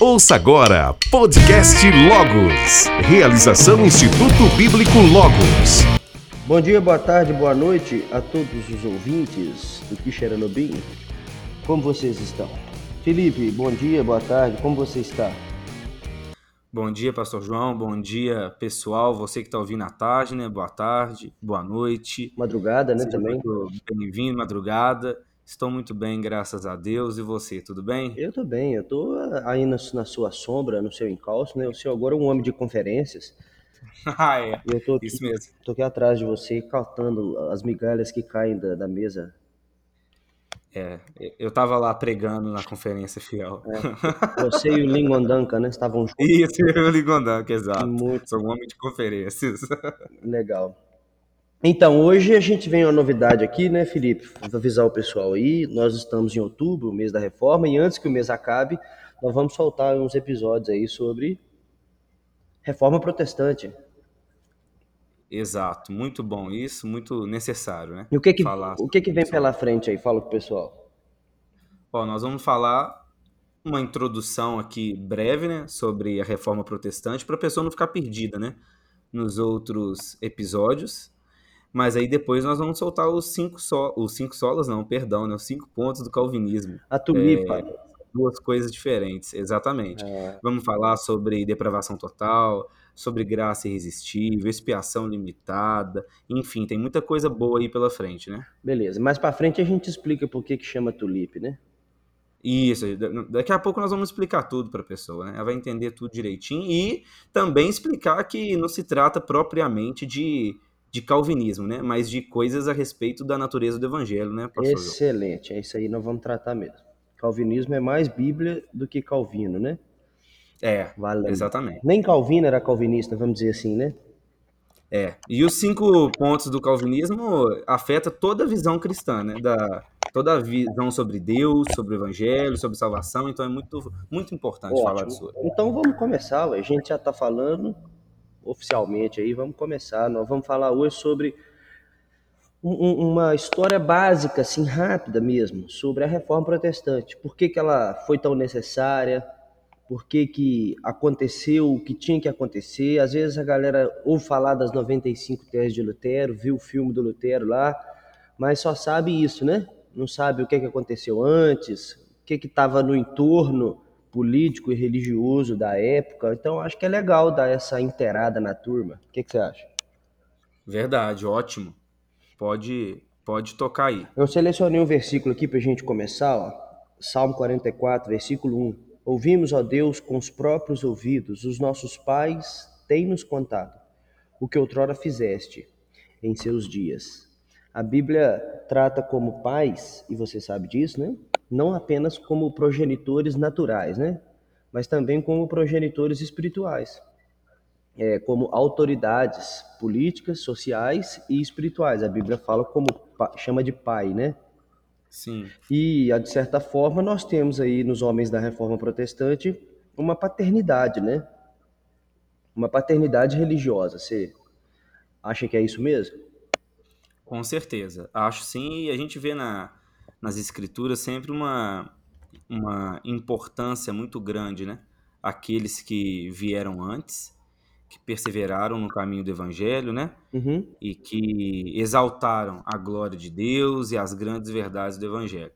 Ouça agora Podcast Logos. Realização Instituto Bíblico Logos. Bom dia, boa tarde, boa noite a todos os ouvintes do Quixeranobim. Como vocês estão? Felipe, bom dia, boa tarde, como você está? Bom dia, Pastor João. Bom dia, pessoal. Você que está ouvindo à tarde, né? Boa tarde, boa noite. Madrugada, né? Seja também. Bem-vindo, madrugada. Estou muito bem, graças a Deus. E você, tudo bem? Eu tô bem, eu tô aí na, na sua sombra, no seu encalço, né? O senhor agora é um homem de conferências. ah, é. E eu tô Isso mesmo. tô aqui atrás de você, catando as migalhas que caem da, da mesa. É, eu tava lá pregando na conferência fiel. Você e o Lingon Duncan, né? Estavam juntos. Isso, eu Ligondank, exato. Muito Sou um homem de conferências. legal. Então, hoje a gente vem uma novidade aqui, né, Felipe? Vou avisar o pessoal aí. Nós estamos em outubro, o mês da reforma, e antes que o mês acabe, nós vamos soltar uns episódios aí sobre reforma protestante. Exato, muito bom isso, muito necessário, né? E o que que, Falar o que, que vem pela frente aí? Fala pro pessoal. Ó, nós vamos falar uma introdução aqui breve, né, sobre a reforma protestante, para a pessoa não ficar perdida, né, nos outros episódios. Mas aí depois nós vamos soltar os cinco so os cinco solas, não, perdão, né, os cinco pontos do calvinismo. A tulipa. Duas coisas diferentes, exatamente. É, Vamos falar sobre depravação total, sobre graça irresistível, expiação limitada, enfim, tem muita coisa boa aí pela frente, né? beleza. Mais pra frente a gente explica por que que chama tulipe, né? Isso, da- daqui a pouco nós vamos explicar tudo para a pessoa, né? Ela vai entender tudo direitinho e também explicar que não se trata propriamente de, de calvinismo, né? Mas de coisas a respeito da natureza do evangelho, né, pastor? Excelente, é isso aí, nós vamos tratar mesmo. Calvinismo é mais Bíblia do que Calvino, né? É, Valendo. exatamente. Nem Calvino era calvinista, vamos dizer assim, né? É. E os cinco pontos do calvinismo afeta toda a visão cristã, né? Da, toda a visão sobre Deus, sobre o evangelho, sobre salvação, então é muito, muito importante falar Ótimo. disso. Então vamos começar, ué. a gente já está falando oficialmente aí, vamos começar. Nós vamos falar hoje sobre um- um- uma história básica, assim, rápida mesmo, sobre a reforma protestante. Por que, que ela foi tão necessária? Por que, que aconteceu o que tinha que acontecer? Às vezes a galera ouve falar das 95 teses de Lutero, viu o filme do Lutero lá, mas só sabe isso, né? Não sabe o que, que aconteceu antes, o que estava no entorno político e religioso da época. Então acho que é legal dar essa inteirada na turma. O que, que você acha? Verdade, ótimo. Pode, pode tocar aí. Eu selecionei um versículo aqui para a gente começar, ó. Salmo 44, versículo 1. Ouvimos, ó Deus, com os próprios ouvidos, os nossos pais têm nos contado o que outrora fizeste em seus dias. A Bíblia trata como pais, e você sabe disso, né? Não apenas como progenitores naturais, né? Mas também como progenitores espirituais é, como autoridades políticas, sociais e espirituais. A Bíblia fala como chama de pai, né? Sim, E de certa forma nós temos aí nos homens da Reforma Protestante uma paternidade, né? Uma paternidade religiosa. Você acha que é isso mesmo? com certeza. Acho sim, e a gente vê na, nas escrituras sempre uma, uma importância muito grande, né? Aqueles que vieram antes, que perseveraram no caminho do evangelho, né? Uhum. E que exaltaram a glória de Deus e as grandes verdades do evangelho.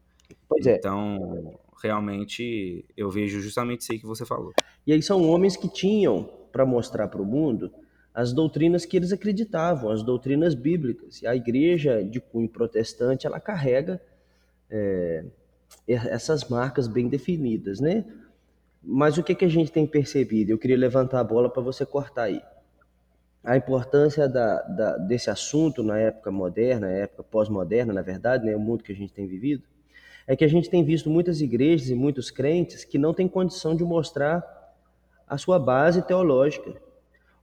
Pois é. Então, realmente, eu vejo justamente isso aí que você falou. E aí são homens que tinham para mostrar para o mundo as doutrinas que eles acreditavam, as doutrinas bíblicas. E a igreja de cunho protestante, ela carrega é, essas marcas bem definidas, né? Mas o que, que a gente tem percebido? Eu queria levantar a bola para você cortar aí. A importância da, da- desse assunto na época moderna, na época pós-moderna, na verdade, né, o mundo que a gente tem vivido, é que a gente tem visto muitas igrejas e muitos crentes que não têm condição de mostrar a sua base teológica.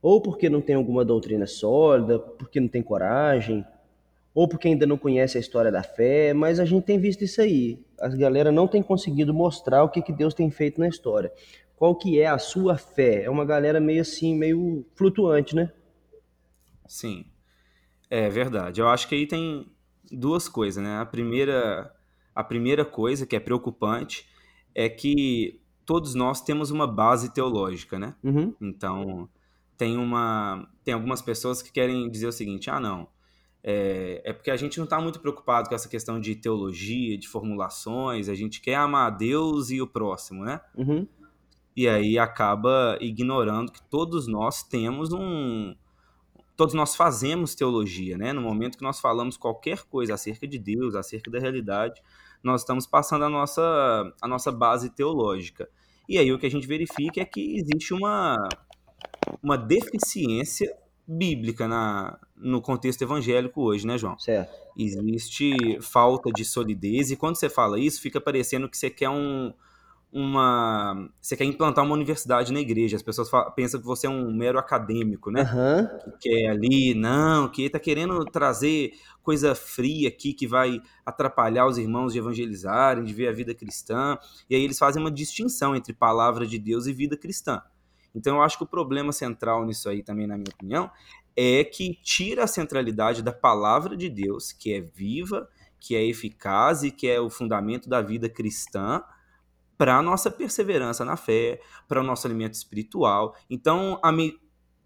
Ou porque não tem alguma doutrina sólida, porque não tem coragem, ou porque ainda não conhece a história da fé, mas a gente tem visto isso aí. A galera não tem conseguido mostrar o que, que Deus tem feito na história. Qual que é a sua fé? É uma galera meio assim, meio flutuante, né? Sim, é verdade. Eu acho que aí tem duas coisas, né? A primeira, a primeira coisa que é preocupante é que todos nós temos uma base teológica, né? Uhum. Então, tem uma tem algumas pessoas que querem dizer o seguinte: ah, não, é, é porque a gente não está muito preocupado com essa questão de teologia, de formulações, a gente quer amar a Deus e o próximo, né? Uhum. E aí acaba ignorando que todos nós temos um. Todos nós fazemos teologia, né? No momento que nós falamos qualquer coisa acerca de Deus, acerca da realidade, nós estamos passando a nossa, a nossa base teológica. E aí o que a gente verifica é que existe uma, uma deficiência bíblica na, no contexto evangélico hoje, né, João? Certo. Existe falta de solidez, e quando você fala isso, fica parecendo que você quer um, uma. Você quer implantar uma universidade na igreja. As pessoas falam, pensam que você é um mero acadêmico, né? Uhum. Que é ali, não, que está querendo trazer coisa fria aqui que vai atrapalhar os irmãos de evangelizarem, de ver a vida cristã. E aí eles fazem uma distinção entre palavra de Deus e vida cristã. Então eu acho que o problema central nisso aí também, na minha opinião, é que tira a centralidade da palavra de Deus, que é viva, que é eficaz e que é o fundamento da vida cristã, para a nossa perseverança na fé, para o nosso alimento espiritual. Então, a me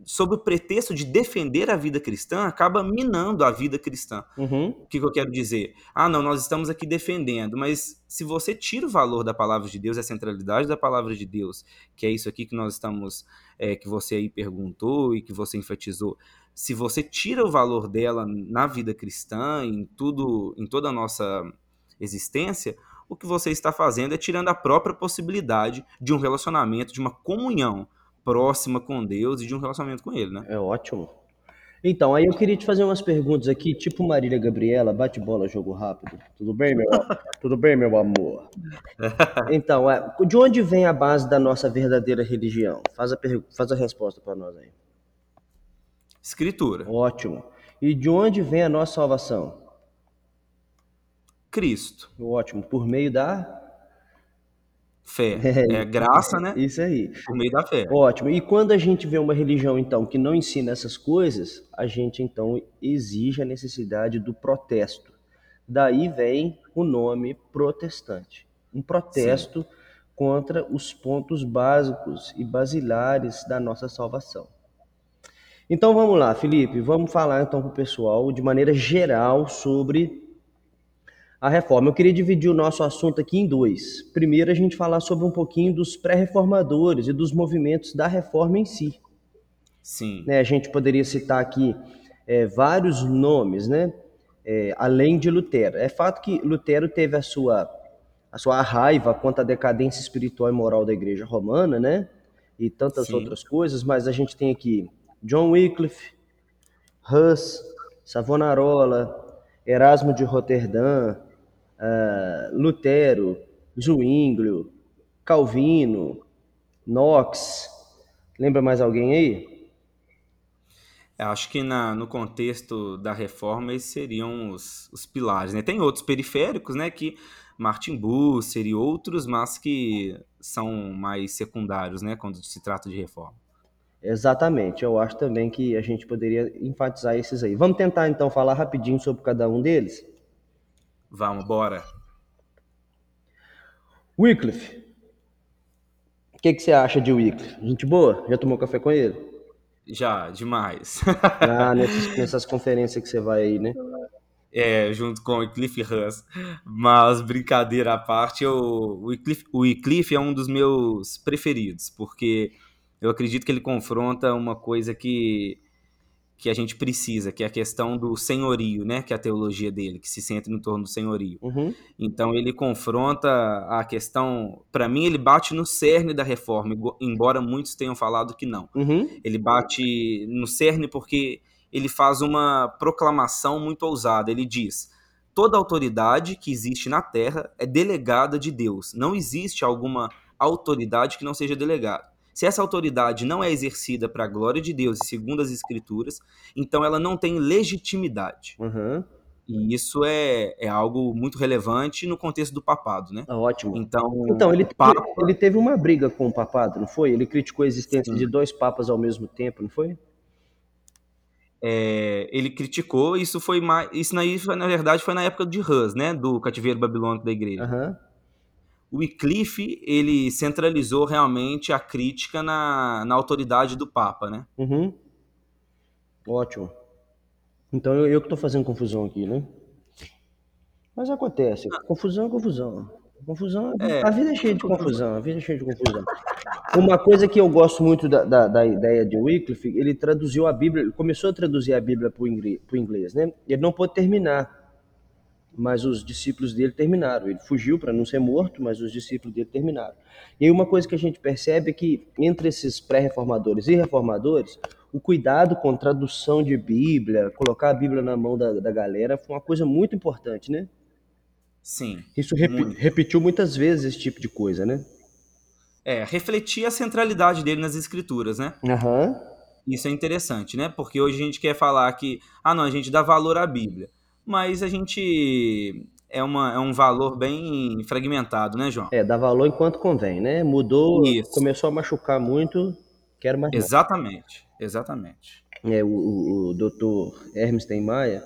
sob o pretexto de defender a vida cristã, acaba minando a vida cristã. Uhum. O que, que, eu quero dizer? Ah, não, nós estamos aqui defendendo, mas se você tira o valor da palavra de Deus, a centralidade da palavra de Deus, que é isso aqui que nós estamos, é, que você aí perguntou e que você enfatizou, se você tira o valor dela na vida cristã, em tudo, em toda a nossa existência, o que você está fazendo é tirando a própria possibilidade de um relacionamento, de uma comunhão próxima com Deus e de um relacionamento com Ele, né? É ótimo. Então, aí eu queria te fazer umas perguntas aqui, tipo Marília Gabriela, bate bola, jogo rápido. Tudo bem, meu, tudo bem, meu amor? Então, é, de onde vem a base da nossa verdadeira religião? Faz a, faz a resposta para nós aí. Escritura. Ótimo. E de onde vem a nossa salvação? Cristo. Ótimo. Por meio da Fé. É, é graça, né? Isso aí. Por meio da fé. Ótimo. E quando a gente vê uma religião, então, que não ensina essas coisas, a gente, então, exige a necessidade do protesto. Daí vem o nome protestante. Um protesto Sim. contra os pontos básicos e basilares da nossa salvação. Então vamos lá, Felipe, vamos falar então para o pessoal de maneira geral sobre a reforma. Eu queria dividir o nosso assunto aqui em dois. Primeiro, a gente falar sobre um pouquinho dos pré-reformadores e dos movimentos da reforma em si. Sim. Né, a gente poderia citar aqui é, vários nomes, né? É, além de Lutero. É fato que Lutero teve a sua, a sua raiva quanto à decadência espiritual e moral da igreja romana, né? E tantas Sim. outras coisas, mas a gente tem aqui John Wycliffe, Hus, Savonarola, Erasmo de Roterdã, uh, Lutero, Zwinglio, Calvino, Knox. Lembra mais alguém aí? Acho que na, no contexto da reforma esses seriam os, os pilares. Né? Tem outros periféricos, né, que Martin Bucer e outros, mas que são mais secundários né, quando se trata de reforma. Exatamente, eu acho também que a gente poderia enfatizar esses aí. Vamos tentar então falar rapidinho sobre cada um deles? Vamos, bora. Wycliffe. O que, que você acha de Wycliffe? Gente boa? Já tomou café com ele? Já, demais. ah, nessas, nessas conferências que você vai aí, né? É, junto com o Cliff Huss. Mas, brincadeira à parte, eu, o, Wycliffe, o Wycliffe é um dos meus preferidos, porque eu acredito que ele confronta uma coisa que que a gente precisa, que é a questão do senhorio, né? Que é a teologia dele, que se centra em torno do senhorio. Uhum. Então ele confronta a questão, para mim ele bate no cerne da reforma, embora muitos tenham falado que não. Uhum. Ele bate no cerne porque ele faz uma proclamação muito ousada. Ele diz: toda autoridade que existe na Terra é delegada de Deus. Não existe alguma autoridade que não seja delegada. Se essa autoridade não é exercida para a glória de Deus e segundo as Escrituras, então ela não tem legitimidade. Uhum. E isso é, é algo muito relevante no contexto do papado, né? Ah, ótimo. Então, então ele, Papa... ele teve uma briga com o papado, não foi? Ele criticou a existência Sim. de dois papas ao mesmo tempo, não foi? É, ele criticou, isso foi mais. Isso na, na verdade foi na época de Hus, né? Do cativeiro babilônico da igreja. Uhum. O Wycliffe ele centralizou realmente a crítica na, na autoridade do Papa, né? Uhum. Ótimo. Então eu, eu que estou fazendo confusão aqui, né? Mas acontece. Confusão é confusão. Confusão, É, a vida é cheia de confusão, a vida é cheia de confusão. Uma coisa que eu gosto muito da, da, da ideia de Wycliffe, ele traduziu a Bíblia, começou a traduzir a Bíblia para o inglês, inglês, né? Ele não pôde terminar, mas os discípulos dele terminaram. Ele fugiu para não ser morto, mas os discípulos dele terminaram. E aí uma coisa que a gente percebe é que entre esses pré-reformadores e reformadores, o cuidado com tradução de Bíblia, colocar a Bíblia na mão da, da galera, foi uma coisa muito importante, né? sim. Isso repi- Muito. repetiu muitas vezes esse tipo de coisa, né? É, refletir a centralidade dele nas escrituras, né? Aham. Isso é interessante, né? Porque hoje a gente quer falar que, ah, não, a gente dá valor à Bíblia. Mas a gente é, uma, é um valor bem fragmentado, né, João? É, dá valor enquanto convém, né? Mudou, Isso. começou a machucar muito, quero mais. Exatamente, exatamente. É, o, o, o doutor Hermes Maia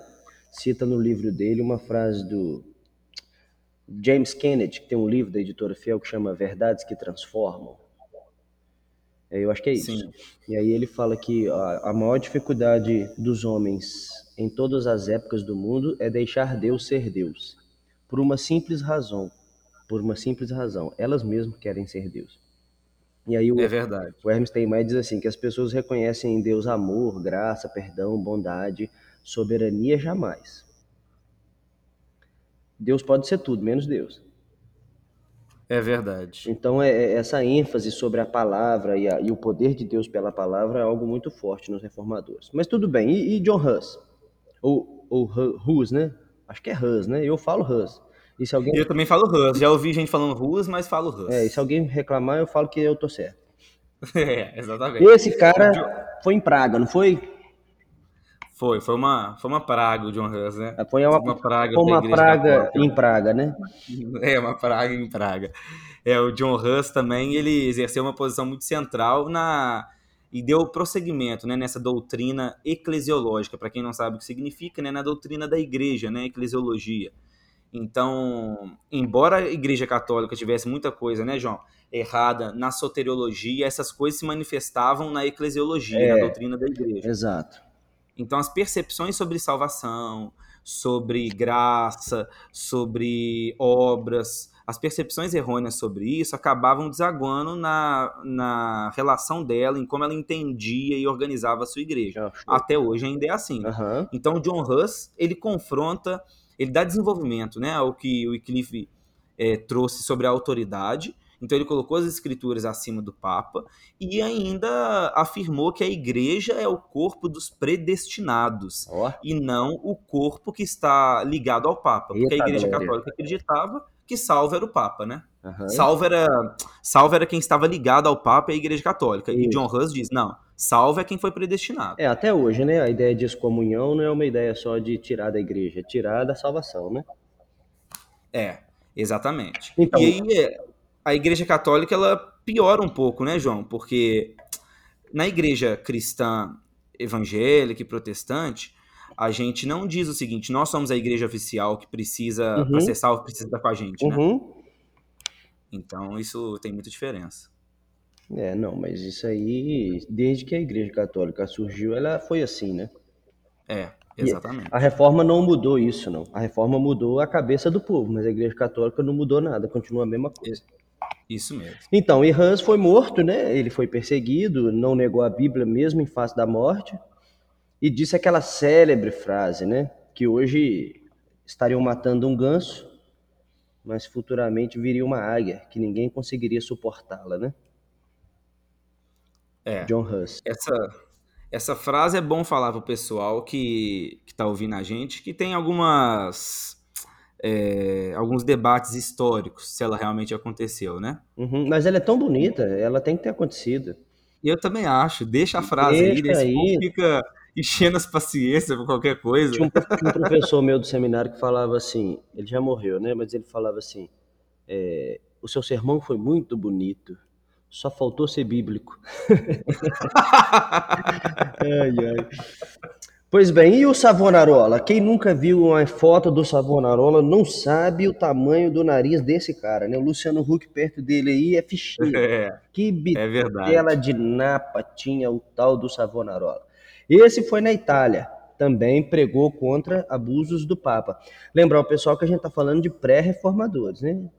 cita no livro dele uma frase do James Kennedy, que tem um livro da editora Fiel que chama Verdades que Transformam. É, eu acho que é isso. Sim. E aí ele fala que a, a maior dificuldade dos homens em todas as épocas do mundo é deixar Deus ser Deus. Por uma simples razão. Por uma simples razão. Elas mesmas querem ser Deus. E aí o, É verdade. o Hermes Maia diz assim, que as pessoas reconhecem em Deus amor, graça, perdão, bondade, soberania jamais. Deus pode ser tudo, menos Deus. É verdade. Então, é, é- essa ênfase sobre a palavra e, a- e o poder de Deus pela palavra é algo muito forte nos reformadores. Mas tudo bem, e, e John Hus? Ou, ou Hus, né? Acho que é Hus, né? Eu falo Hus. E se alguém, Eu também falo Rus. Já ouvi gente falando Rus, mas falo Rus. é, e se alguém reclamar, eu falo que eu tô certo. É, exatamente. Esse cara foi em Praga, não foi? Foi, foi uma, foi uma praga o John Hus, né? Foi uma, Uma praga foi uma praga em Praga, né? É, uma praga em praga. É, o John Hus também, ele exerceu uma posição muito central na e deu prosseguimento, né, nessa doutrina eclesiológica, para quem não sabe o que significa, né, na doutrina da igreja, né, eclesiologia. Então, embora a igreja católica tivesse muita coisa, né, João, errada na soteriologia, essas coisas se manifestavam na eclesiologia, É. na doutrina da igreja. Exato. Então, as percepções sobre salvação, sobre graça, sobre obras, as percepções errôneas sobre isso acabavam desaguando na, na relação dela, em como ela entendia e organizava a sua igreja. Show. Até hoje ainda é assim. Aham. Então, o John Hus, ele confronta, ele dá desenvolvimento né, ao que o Wycliffe eh, trouxe sobre a autoridade. Então, ele colocou as escrituras acima do Papa e ainda afirmou que a igreja é o corpo dos predestinados Ó, e não o corpo que está ligado ao Papa. Porque Eita a igreja católica acreditava que salvo era o Papa, né? aham. Salvo era, salvo era quem estava ligado ao Papa e à igreja católica. E Isso. John Hus diz, não, salvo é quem foi predestinado. É, até hoje, né? A ideia de excomunhão não é uma ideia só de tirar da igreja, é tirar da salvação, né? É, exatamente. Então- E aí a Igreja Católica ela piora um pouco, né, João? Porque na Igreja cristã evangélica e protestante, a gente não diz o seguinte: nós somos a igreja oficial que precisa, Uhum. para ser salvo, precisa estar com a gente, né? Uhum. Então isso tem muita diferença. É, não, mas isso aí, desde que a igreja católica surgiu, ela foi assim, né? É, exatamente. A reforma não mudou isso, não. A reforma mudou a cabeça do povo, mas a igreja católica não mudou nada, continua a mesma coisa. Isso mesmo. Então, e Hans foi morto, né? Ele foi perseguido, não negou a Bíblia mesmo em face da morte, e disse aquela célebre frase, né? Que hoje estariam matando um ganso, mas futuramente viria uma águia, que ninguém conseguiria suportá-la, né? É. John Hus. Essa, essa frase é bom falar pro pessoal que, que tá ouvindo a gente, que tem algumas. é, alguns debates históricos, se ela realmente aconteceu, né? Uhum, Mas ela é tão bonita, ela tem que ter acontecido. Eu também acho, deixa a frase aí, Deixa aí. povo fica enchendo as paciências por qualquer coisa. Tinha um, tinha um professor meu do seminário que falava assim, ele já morreu, né? Mas ele falava assim: é, o seu sermão foi muito bonito, só faltou ser bíblico. Ai, ai. Pois bem, e o Savonarola? Quem nunca viu uma foto do Savonarola não sabe o tamanho do nariz desse cara, né? O Luciano Huck perto dele aí é fichinha. É, Que é bitela verdade. de napa tinha o tal do Savonarola. Esse foi na Itália, também pregou contra abusos do Papa. Lembrar o pessoal que a gente está falando de pré-reformadores, né?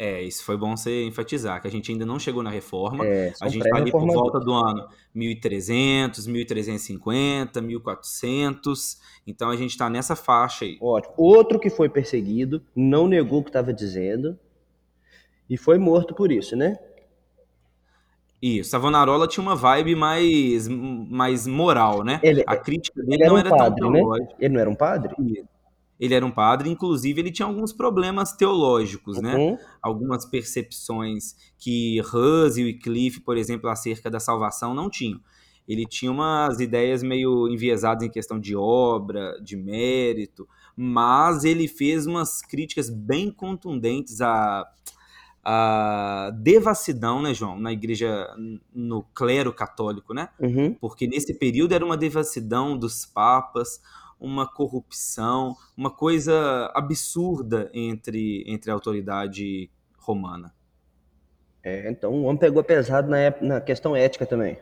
É, isso foi bom você enfatizar, que a gente ainda não chegou na reforma. É, A gente vai ali por volta do ano 1300, 1350, 1400. Então a gente está nessa faixa aí. Ótimo. Outro que foi perseguido, não negou o que estava dizendo e foi morto por isso, né? Isso, Savonarola tinha uma vibe mais, mais moral, né? Ele, A crítica ele dele era não um era tão padre, né? teológica. Ele não era um padre? Ele era um padre, inclusive ele tinha alguns problemas teológicos, né? Uhum. Algumas percepções que Hus e Wycliffe, por exemplo, acerca da salvação não tinham. Ele tinha umas ideias meio enviesadas em questão de obra, de mérito, mas ele fez umas críticas bem contundentes à, à devassidão, né, João, na igreja, no clero católico, né? Uhum. porque nesse período era uma devassidão dos papas, uma corrupção, uma coisa absurda entre, entre a autoridade romana. É, então o homem pegou pesado na, na questão ética também.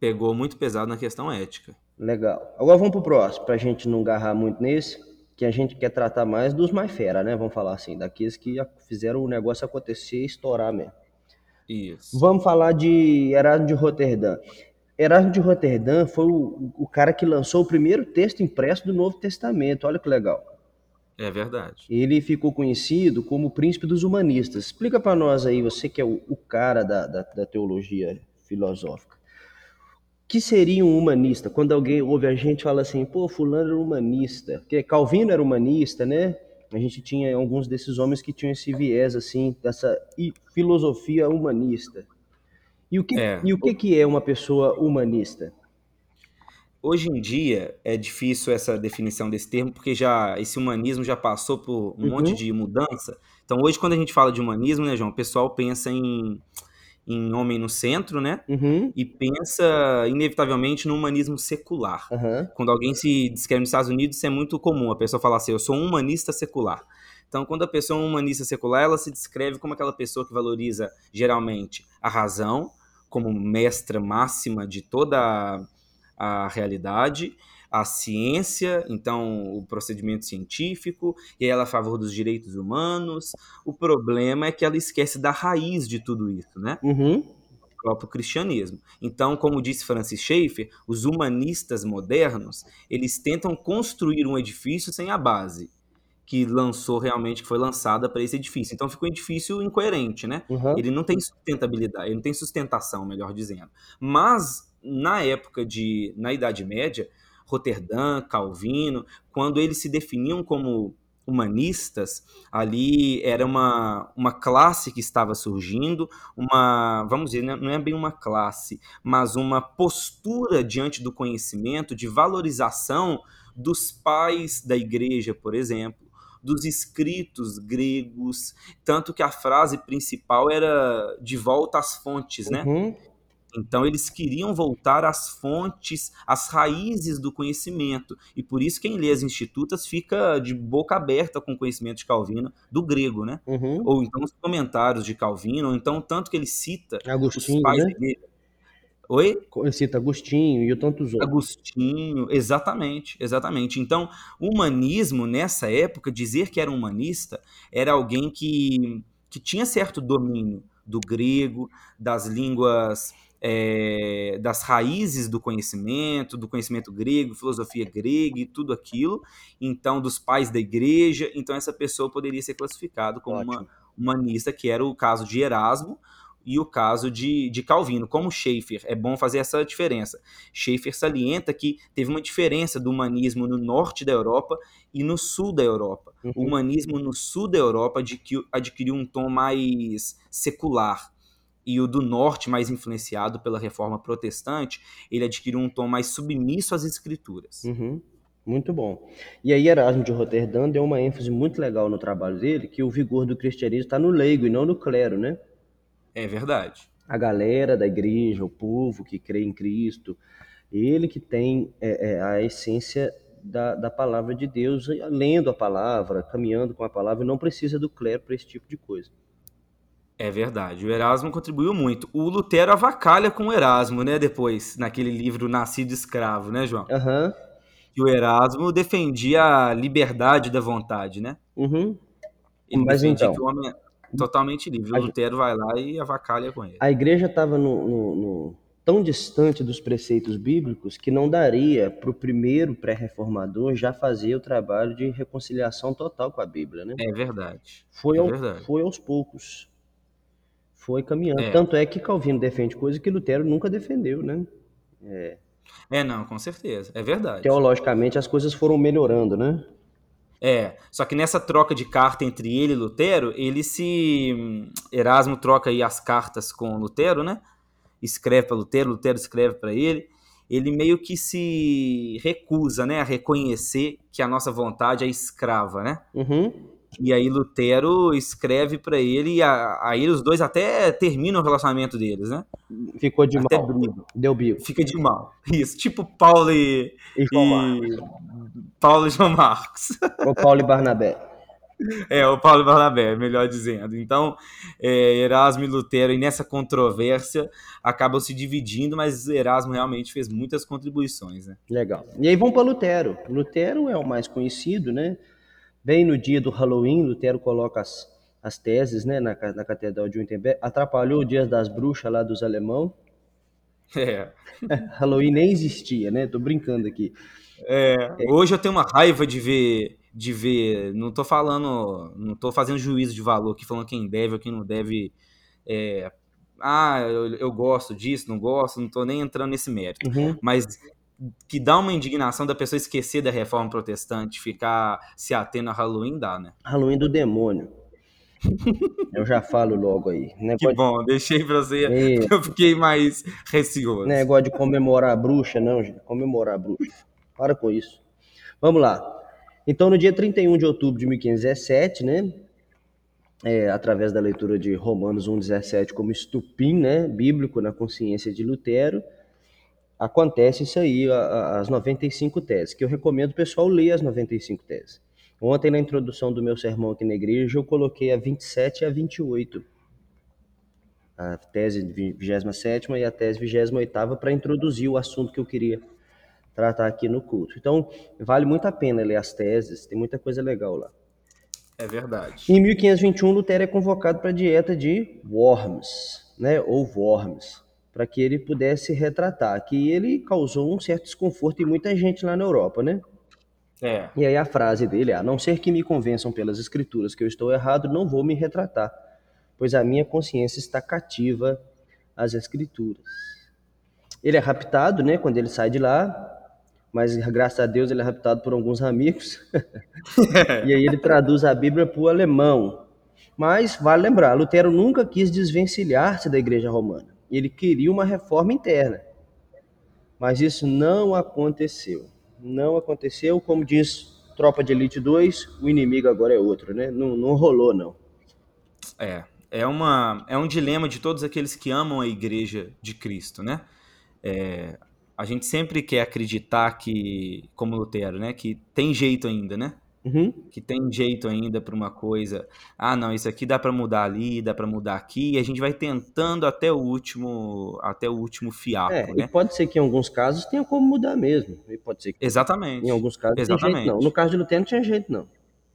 Pegou muito pesado na questão ética. Legal. Agora vamos pro próximo, pra gente não agarrar muito nesse, que a gente quer tratar mais dos mais fera, né? Vamos falar assim, daqueles que fizeram o negócio acontecer e estourar mesmo. Isso. Vamos falar de Erasmo de Roterdã. Erasmo de Roterdã foi o, o cara que lançou o primeiro texto impresso do Novo Testamento. Olha que legal. É verdade. Ele ficou conhecido como o príncipe dos humanistas. Explica para nós aí, você que é o, o cara da, da, da teologia filosófica. O que seria um humanista? Quando alguém ouve a gente fala assim, pô, fulano era humanista. Porque Calvino era humanista, né? A gente tinha alguns desses homens que tinham esse viés, assim, dessa filosofia humanista. E o que, É. e o que, que é uma pessoa humanista? Hoje em dia é difícil essa definição desse termo, porque já esse humanismo já passou por um Uhum. monte de mudança. Então hoje, quando a gente fala de humanismo, né, João, o pessoal pensa em, em homem no centro, né? Uhum, E pensa, inevitavelmente, no humanismo secular. aham, Quando alguém se descreve nos Estados Unidos, isso é muito comum. A pessoa fala assim, eu sou um humanista secular. Então, quando a pessoa é um humanista secular, ela se descreve como aquela pessoa que valoriza, geralmente, a razão como mestra máxima de toda a, a realidade, a ciência, então o procedimento científico, e ela é a favor dos direitos humanos. O problema é que ela esquece da raiz de tudo isso, né? uhum, o próprio cristianismo. Então, como disse Francis Schaeffer, os humanistas modernos, eles tentam construir um edifício sem a base que lançou realmente, que foi lançada para esse edifício. Então ficou um edifício incoerente, né? uhum. Ele não tem sustentabilidade, ele não tem sustentação, melhor dizendo. Mas na época de, na Idade Média, Roterdã, Calvino, quando eles se definiam como humanistas, ali era uma, uma classe que estava surgindo, uma, vamos dizer, não é bem uma classe, mas uma postura diante do conhecimento, de valorização dos pais da igreja, por exemplo, dos escritos gregos, tanto que a frase principal era de volta às fontes, né? Uhum. Então eles queriam voltar às fontes, às raízes do conhecimento. E por isso quem lê as institutas fica de boca aberta com o conhecimento de Calvino, do grego, né? Uhum. Ou então os comentários de Calvino, ou então tanto que ele cita os Agostinho, pais né? igreja. Oi? Ele cita Agostinho e tantos outros. Agostinho, exatamente, exatamente. Então, o humanismo, nessa época, dizer que era um humanista era alguém que, que tinha certo domínio do grego, das línguas, é, das raízes do conhecimento, do conhecimento grego, filosofia grega e tudo aquilo, então, dos pais da igreja. Então, essa pessoa poderia ser classificada como uma Ótimo. humanista, que era o caso de Erasmo, e o caso de, de Calvino. Como Schaeffer, é bom fazer essa diferença. Schaeffer salienta que teve uma diferença do humanismo no norte da Europa e no sul da Europa. O Uhum. humanismo no sul da Europa adqui- adquiriu um tom mais secular. E o do norte, mais influenciado pela reforma protestante, ele adquiriu um tom mais submisso às escrituras. Uhum. Muito bom. E aí Erasmo de Roterdã deu uma ênfase muito legal no trabalho dele, que o vigor do cristianismo está no leigo e não no clero, né? É verdade. A galera da igreja, o povo que crê em Cristo, Ele que tem é, é, a essência da, da palavra de Deus, lendo a palavra, caminhando com a palavra, não precisa do clero para esse tipo de coisa. É verdade, o Erasmo contribuiu muito. O Lutero avacalha com o Erasmo, né? Depois, naquele livro Nascido Escravo, né, João? Aham. Uhum. E o Erasmo defendia a liberdade da vontade, né? Uhum. Ele Mas então, que o homem é totalmente livre. O Lutero vai lá e avacalha com ele. A igreja estava no, no, no, tão distante dos preceitos bíblicos que não daria para o primeiro pré-reformador já fazer o trabalho de reconciliação total com a Bíblia, né? É verdade. Foi, é ao, verdade. foi aos poucos foi caminhando. É. Tanto é que Calvino defende coisa que Lutero nunca defendeu, né? É. é, não, com certeza. É verdade. Teologicamente as coisas foram melhorando, né? É, só que nessa troca de carta entre ele e Lutero, ele se. Erasmo troca aí as cartas com Lutero, né? Escreve para Lutero, Lutero escreve para ele. Ele meio que se recusa, né, a reconhecer que a nossa vontade é escrava, né? Uhum. E aí Lutero escreve para ele e aí os dois até terminam o relacionamento deles, né? Ficou de até mal. Deu bico. Fica de mal. Isso, tipo Paulo e, e, e... Paulo e João Marcos. O Paulo e Barnabé. É, o Paulo e Barnabé, melhor dizendo. Então, é, Erasmo e Lutero, e nessa controvérsia, acabam se dividindo, mas Erasmo realmente fez muitas contribuições, né? Legal. E aí vamos para Lutero. Lutero é o mais conhecido, né? Bem no dia do Halloween, Lutero coloca as, as teses né, na, na Catedral de Wittenberg. Atrapalhou o Dia das Bruxas lá dos alemão. É. Halloween nem existia, né? Tô brincando aqui. É, hoje eu tenho uma raiva de ver, de ver. Não tô falando, não tô fazendo juízo de valor aqui, falando quem deve ou quem não deve. É, ah, eu, eu, gosto disso, não gosto, não tô nem entrando nesse mérito. Uhum. Mas que dá uma indignação da pessoa esquecer da reforma protestante, ficar se atendo a Halloween, dá, né? Halloween do demônio. Eu já falo logo aí. Negócio que bom, deixei pra você. É. Eu fiquei mais receoso. Negócio de comemorar a bruxa, não, gente. Comemorar a bruxa. Para com isso. Vamos lá. Então, no dia 31 de outubro de 1517, né? É, através da leitura de Romanos 1,17 como estupim né, bíblico na consciência de Lutero, acontece isso aí, as 95 teses, que eu recomendo o pessoal ler as 95 teses. Ontem, na introdução do meu sermão aqui na igreja, eu coloquei a 27 e a 28. A tese 27 e a tese 28 para introduzir o assunto que eu queria tratar aqui no culto. Então, vale muito a pena ler as teses, tem muita coisa legal lá. É verdade. Em 1521, Lutero é convocado para a dieta de Worms, né, ou Worms para que ele pudesse retratar, que ele causou um certo desconforto em muita gente lá na Europa, né? É. E aí a frase dele é: a não ser que me convençam pelas escrituras que eu estou errado, não vou me retratar, pois a minha consciência está cativa às escrituras. Ele é raptado, né, quando ele sai de lá, mas graças a Deus ele é raptado por alguns amigos. e aí ele traduz a Bíblia para o alemão. Mas vale lembrar, Lutero nunca quis desvencilhar-se da igreja romana ele queria uma reforma interna. Mas isso não aconteceu. Não aconteceu, como diz Tropa de Elite 2, o inimigo agora é outro, né? Não, não rolou, não. É, é, uma, é um dilema de todos aqueles que amam a igreja de Cristo, né? É, a gente sempre quer acreditar que, como Lutero, né? Que tem jeito ainda, né? Uhum. que tem jeito ainda para uma coisa. Ah, não, isso aqui dá para mudar ali, dá para mudar aqui, e a gente vai tentando até o último, até o último fiapo, é, né? E pode ser que em alguns casos tenha como mudar mesmo. E pode ser que Exatamente. Em alguns casos Exatamente. jeito não. No caso de Lutero não tinha jeito não.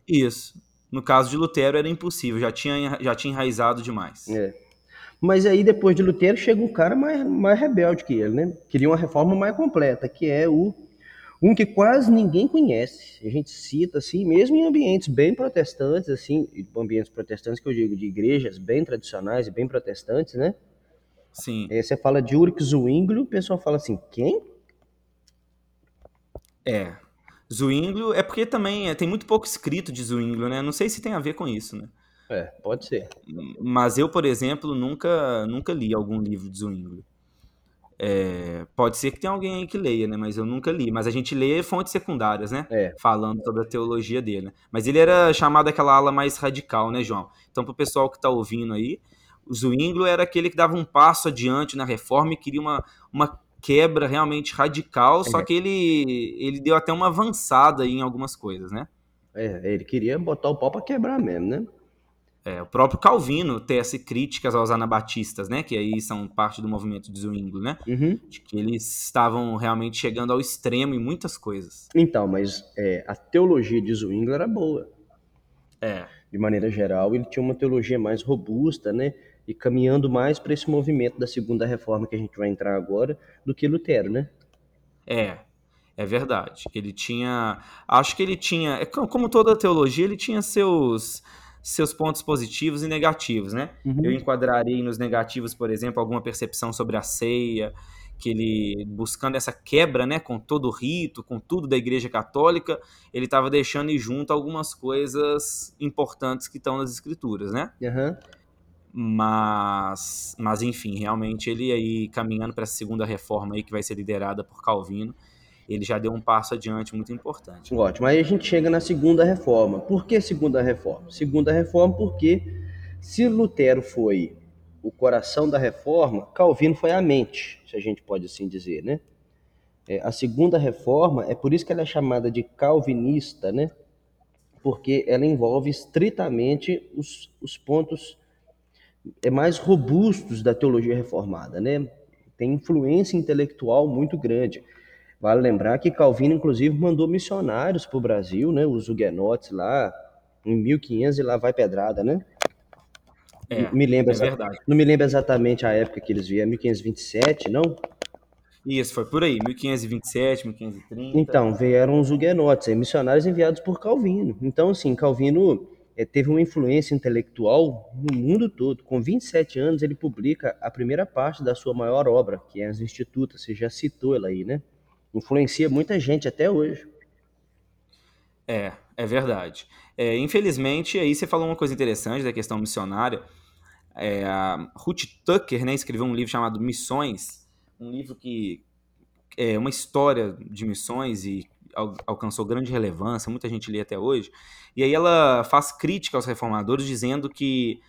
Isso. No caso de Lutero era impossível, já tinha já tinha enraizado demais. É. Mas aí depois de Lutero chega um cara mais, mais rebelde que ele, né? Queria uma reforma mais completa, que é o um que quase ninguém conhece. A gente cita assim, mesmo em ambientes bem protestantes, assim, ambientes protestantes que eu digo de igrejas bem tradicionais e bem protestantes, né? Sim. Aí você fala de Ulrich Zwinglio, o pessoal fala assim, quem? É. Zwinglio é porque também é, tem muito pouco escrito de Zwinglio, né? Não sei se tem a ver com isso, né? É, pode ser. Mas eu, por exemplo, nunca nunca li algum livro de Zwinglio. É, pode ser que tenha alguém aí que leia, né? Mas eu nunca li. Mas a gente lê fontes secundárias, né? É. Falando sobre a teologia dele. Né? Mas ele era chamado aquela ala mais radical, né, João? Então, para o pessoal que está ouvindo aí, o Zwinglio era aquele que dava um passo adiante na reforma e queria uma, uma quebra realmente radical, só É. que ele, ele deu até uma avançada em algumas coisas, né? É, ele queria botar o pau pra quebrar mesmo, né? É, o próprio Calvino tece críticas aos anabatistas, né? Que aí são parte do movimento de Zwingli, né? Uhum. De que eles estavam realmente chegando ao extremo em muitas coisas. Então, mas é, a teologia de Zwingli era boa. É, De maneira geral, ele tinha uma teologia mais robusta, né? E caminhando mais para esse movimento da segunda reforma que a gente vai entrar agora, do que Lutero, né? é, é verdade. Ele tinha, acho que ele tinha, é co- como toda teologia, ele tinha seus seus pontos positivos e negativos, né? Uhum. Eu enquadrarei nos negativos, por exemplo, alguma percepção sobre a ceia, que ele, buscando essa quebra, né, com todo o rito, com tudo da Igreja Católica, ele estava deixando ir junto algumas coisas importantes que estão nas Escrituras, né? Aham. Mas, mas enfim, realmente ele aí caminhando para essa segunda reforma aí que vai ser liderada por Calvino, ele já deu um passo adiante muito importante. Ótimo. Aí a gente chega na segunda reforma. Por que segunda reforma? Segunda reforma porque se Lutero foi o coração da reforma, Calvino foi a mente, se a gente pode assim dizer, né? É, a segunda reforma, é por isso que ela é chamada de calvinista, né? Porque ela envolve estritamente os, os pontos é, mais robustos da teologia reformada, né? Tem influência intelectual muito grande. Vale lembrar que Calvino, inclusive, mandou missionários para o Brasil, né? Os huguenotes lá, em 1500 e lá vai pedrada, né? É, me lembro é verdade. Não me lembro exatamente a época que eles vieram, 1527, não? Isso, foi por aí, 1527, 1530. Então, vieram os huguenotes, missionários enviados por Calvino. Então, assim, Calvino eh, teve uma influência intelectual no mundo todo. Com 27 anos, ele publica a primeira parte da sua maior obra, que é As Institutas. Você já citou ela aí, né? Influencia muita gente até hoje. É, é verdade. É, infelizmente, aí você falou uma coisa interessante da questão missionária. É, a Ruth Tucker né, escreveu um livro chamado Missões, um livro que é uma história de missões e al- alcançou grande relevância, muita gente lê até hoje. E aí ela faz crítica aos reformadores, dizendo que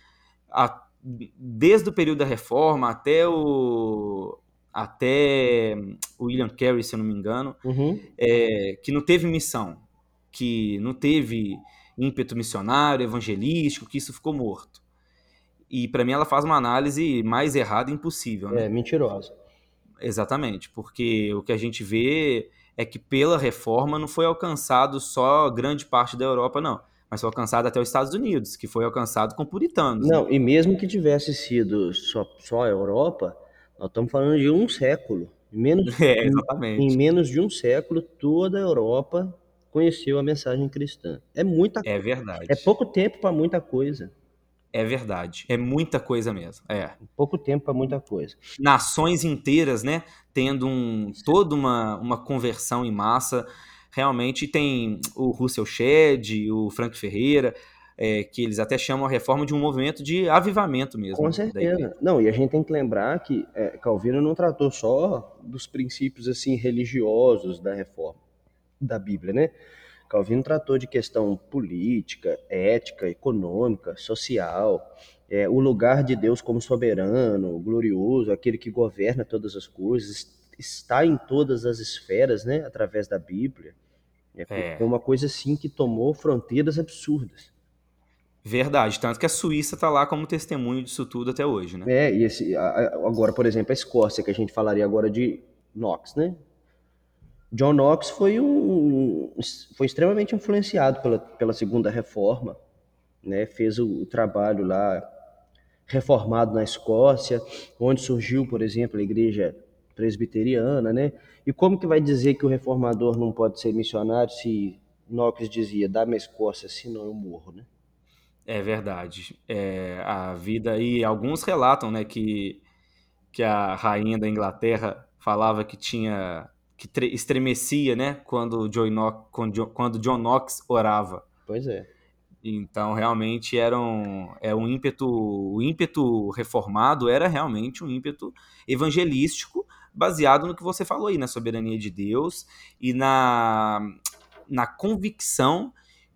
a- desde o período da reforma até o até o William Carey, se eu não me engano, Uhum. é, que não teve missão, que não teve ímpeto missionário, evangelístico, que isso ficou morto. E para mim ela faz uma análise mais errada impossível, né? É, mentirosa. Exatamente, porque o que a gente vê é que pela reforma não foi alcançado só grande parte da Europa, não, mas foi alcançado até os Estados Unidos, que foi alcançado com puritanos. né? Não, e mesmo que tivesse sido só, só a Europa, nós estamos falando de um século. Em menos, É, em exatamente. menos de um século, toda a Europa conheceu a mensagem cristã. É muita É verdade. É pouco tempo para muita coisa. É verdade. É muita coisa mesmo. É. Pouco tempo para muita coisa. nações inteiras, né, tendo um, toda uma, uma conversão em massa. Realmente tem o Russell Shedd, o Frank Ferreira, é, que eles até chamam a reforma de um movimento de avivamento mesmo. Com igreja. certeza. Não, e a gente tem que lembrar que é, Calvino não tratou só dos princípios assim religiosos da reforma da Bíblia, né? Calvino tratou de questão política, ética, econômica, social, é, o lugar de Deus como soberano, glorioso, aquele que governa todas as coisas, está em todas as esferas, né? Através da Bíblia. É, É. uma coisa assim que tomou fronteiras absurdas. Verdade. Tanto que a Suíça está lá como testemunho disso tudo até hoje, né? É, e esse, agora, por exemplo, a Escócia, que a gente falaria agora de Knox, né? John Knox foi um, foi extremamente influenciado pela, pela segunda reforma, né? Fez o, o trabalho lá reformado na Escócia, onde surgiu, por exemplo, a igreja presbiteriana, né? E como que vai dizer que o reformador não pode ser missionário se Knox dizia, dá-me a Escócia, senão eu morro, né? É verdade. É, a vida e alguns relatam, né, que, que a rainha da Inglaterra falava que tinha que tre- estremecia, né, quando John Knox, quando, quando John Knox orava. Pois é. Então, realmente era um, é um ímpeto, o ímpeto reformado era realmente um ímpeto evangelístico, baseado no que você falou aí, na soberania de Deus e na, na convicção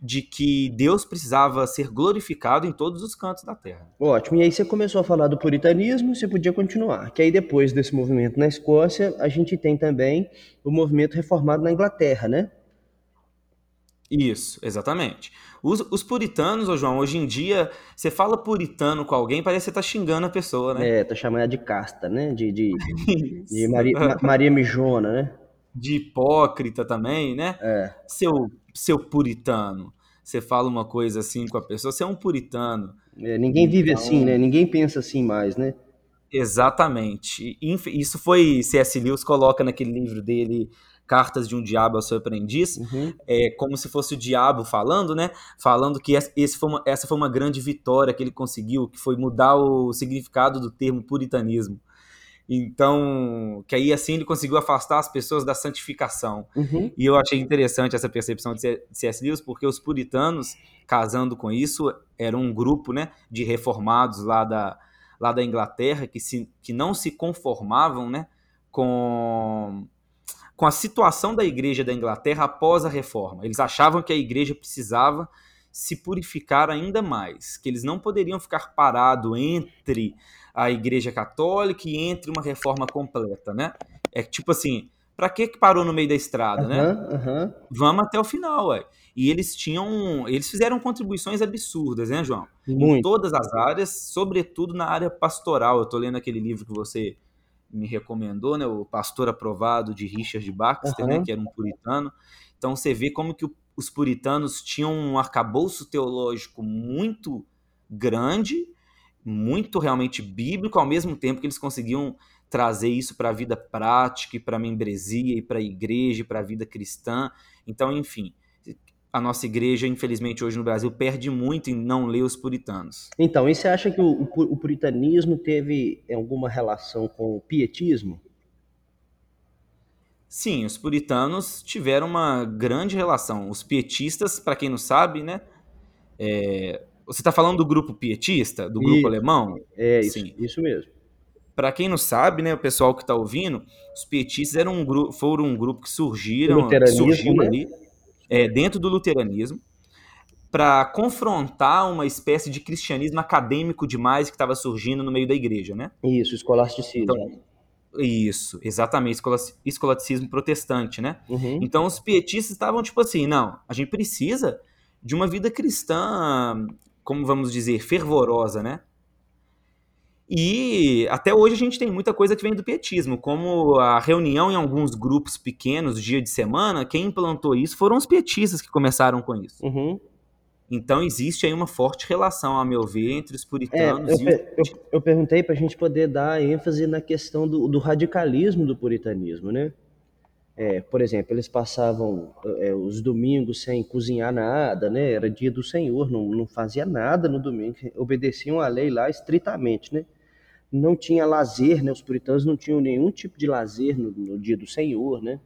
de que Deus precisava ser glorificado em todos os cantos da terra. Ótimo. E aí você começou a falar do puritanismo, você podia continuar. Que aí depois desse movimento na Escócia, a gente tem também o movimento reformado na Inglaterra, né? Isso, exatamente. Os, os puritanos, ô João, hoje em dia, você fala puritano com alguém, parece que você tá xingando a pessoa, né? É, tá chamando ela de casta, né? De, de, de Maria, Ma- Maria Mijona, né? De hipócrita também, né? É. Seu, seu puritano. Você fala uma coisa assim com a pessoa, você é um puritano. É, ninguém vive Então- assim, né? Ninguém pensa assim mais, né? Exatamente. Isso foi C.S. Lewis coloca naquele livro dele, Cartas de um Diabo ao Seu Aprendiz, Uhum. é como se fosse o diabo falando, né? Falando que es- esse foi uma- essa foi uma grande vitória que ele conseguiu, que foi mudar o significado do termo puritanismo. Então, que aí assim ele conseguiu afastar as pessoas da santificação. Uhum. E eu achei interessante essa percepção de C.S. Lewis, porque os puritanos, casando com isso, eram um grupo né, de reformados lá da, lá da Inglaterra que, se, que não se conformavam né, com, com a situação da igreja da Inglaterra após a reforma. Eles achavam que a igreja precisava se purificar ainda mais, que eles não poderiam ficar parado entre a igreja católica e entre uma reforma completa, né? É tipo assim, para que que parou no meio da estrada, né? Aham, aham. Vamos até o final, ué. E eles tinham, eles fizeram contribuições absurdas, né, João? Em Muito. todas as áreas, sobretudo na área pastoral. Eu tô lendo aquele livro que você me recomendou, né, o Pastor Aprovado de Richard Baxter, Aham. né, que era um puritano. Então você vê como que o- os puritanos tinham um arcabouço teológico muito grande, muito realmente bíblico, ao mesmo tempo que eles conseguiam trazer isso para a vida prática, e para a membresia, e para a igreja, e para a vida cristã. Então, enfim, a nossa igreja, infelizmente, hoje no Brasil, perde muito em não ler os puritanos. Então, e você acha que o, o puritanismo teve alguma relação com o pietismo? Sim, os puritanos tiveram uma grande relação. Os pietistas, para quem não sabe, né? é, Você está falando do grupo pietista, do grupo Isso. alemão? É isso, Sim. isso mesmo. Para quem não sabe, né, o pessoal que está ouvindo, os pietistas eram um grupo, foram um grupo que surgiram, surgiu né? ali, é, dentro do luteranismo, para confrontar uma espécie de cristianismo acadêmico demais que estava surgindo no meio da igreja, né? Isso, escolasticismo. Então, Isso, exatamente, escola- escolasticismo protestante, né? Uhum. Então os pietistas estavam tipo assim, não, a gente precisa de uma vida cristã, como vamos dizer, fervorosa, né? E até hoje a gente tem muita coisa que vem do pietismo, como a reunião em alguns grupos pequenos, dia de semana, quem implantou isso foram os pietistas que começaram com isso. Uhum. Então existe aí uma forte relação, a meu ver, entre os É, puritanos eu, e per- eu, eu perguntei para a gente poder dar ênfase na questão do, do radicalismo do puritanismo, né? É, por exemplo, eles passavam é, os domingos sem cozinhar nada, né? Era dia do Senhor, não, não fazia nada no domingo, obedeciam a lei lá estritamente, né? Não tinha lazer, né? Os puritanos não tinham nenhum tipo de lazer no, no dia do Senhor, né?